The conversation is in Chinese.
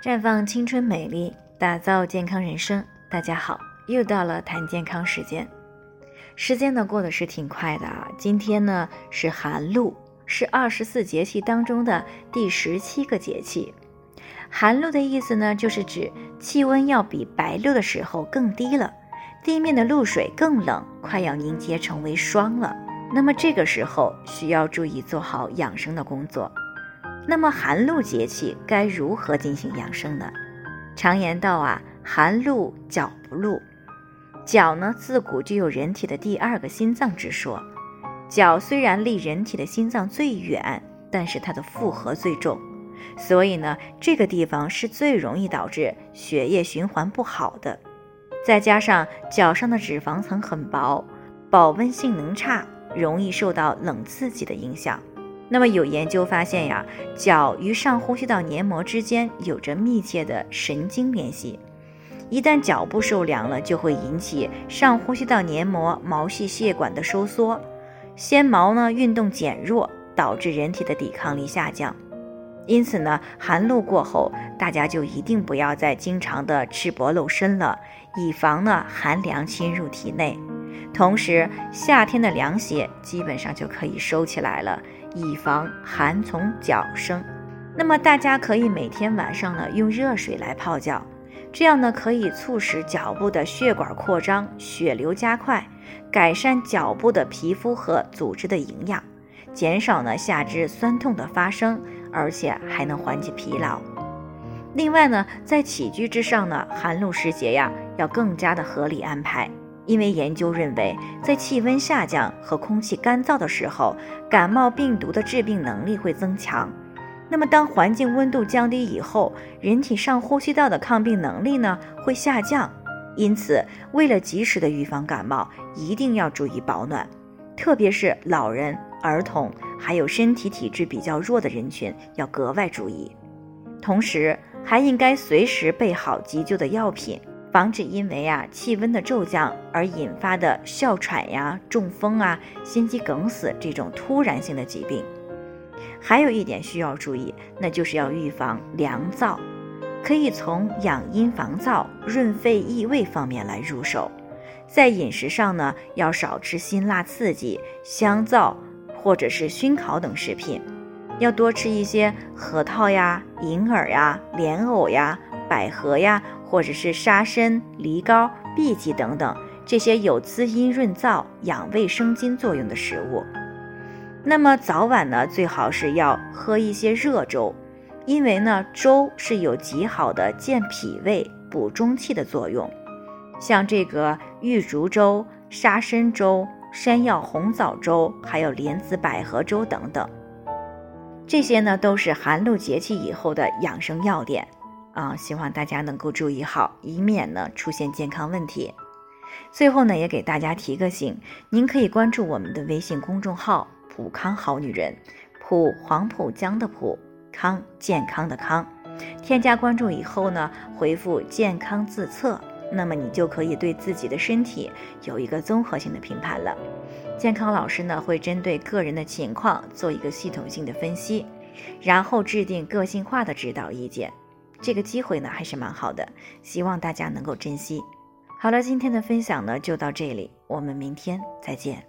绽放青春美丽，打造健康人生。大家好，又到了谈健康时间。时间呢过得是挺快的啊。今天呢是寒露，是二十四节气当中的第十七个节气。寒露的意思呢，就是指气温要比白露的时候更低了，地面的露水更冷，快要凝结成为霜了。那么这个时候需要注意做好养生的工作。那么寒露节气该如何进行养生呢？常言道啊，寒露脚不露。脚呢，自古就有人体的第二个心脏之说。脚虽然离人体的心脏最远，但是它的负荷最重，所以呢，这个地方是最容易导致血液循环不好的。再加上脚上的脂肪层很薄，保温性能差，容易受到冷刺激的影响。那么有研究发现呀，脚与上呼吸道黏膜之间有着密切的神经联系，一旦脚部受凉了，就会引起上呼吸道黏膜毛细血管的收缩，纤毛呢运动减弱，导致人体的抵抗力下降。因此呢，寒露过后，大家就一定不要再经常的赤膊露身了，以防呢寒凉侵入体内。同时，夏天的凉鞋基本上就可以收起来了。以防寒从脚生，那么大家可以每天晚上呢用热水来泡脚，这样呢可以促使脚部的血管扩张，血流加快，改善脚部的皮肤和组织的营养，减少呢下肢酸痛的发生，而且还能缓解疲劳。另外呢，在起居之上呢，寒露时节呀要更加的合理安排。因为研究认为，在气温下降和空气干燥的时候，感冒病毒的致病能力会增强。那么，当环境温度降低以后，人体上呼吸道的抗病能力呢会下降。因此，为了及时的预防感冒，一定要注意保暖，特别是老人、儿童，还有身体体质比较弱的人群要格外注意。同时，还应该随时备好急救的药品。防止因为啊气温的骤降而引发的哮喘呀、中风啊、心肌梗死这种突然性的疾病。还有一点需要注意，那就是要预防凉燥，可以从养阴防燥、润肺益胃方面来入手。在饮食上呢，要少吃辛辣刺激、香皂或者是熏烤等食品，要多吃一些核桃呀、银耳呀、莲藕呀、百合呀。或者是沙参、梨膏、荸荠等等这些有滋阴润燥、养胃生津作用的食物。那么早晚呢，最好是要喝一些热粥，因为呢，粥是有极好的健脾胃、补中气的作用。像这个玉竹粥、沙参粥、山药红枣粥，还有莲子百合粥等等，这些呢都是寒露节气以后的养生要点。啊，希望大家能够注意好，以免呢出现健康问题。最后呢，也给大家提个醒，您可以关注我们的微信公众号“普康好女人”，普黄浦江的普康健康的康。添加关注以后呢，回复“健康自测”，那么你就可以对自己的身体有一个综合性的评判了。健康老师呢，会针对个人的情况做一个系统性的分析，然后制定个性化的指导意见。这个机会呢还是蛮好的，希望大家能够珍惜。好了，今天的分享呢就到这里，我们明天再见。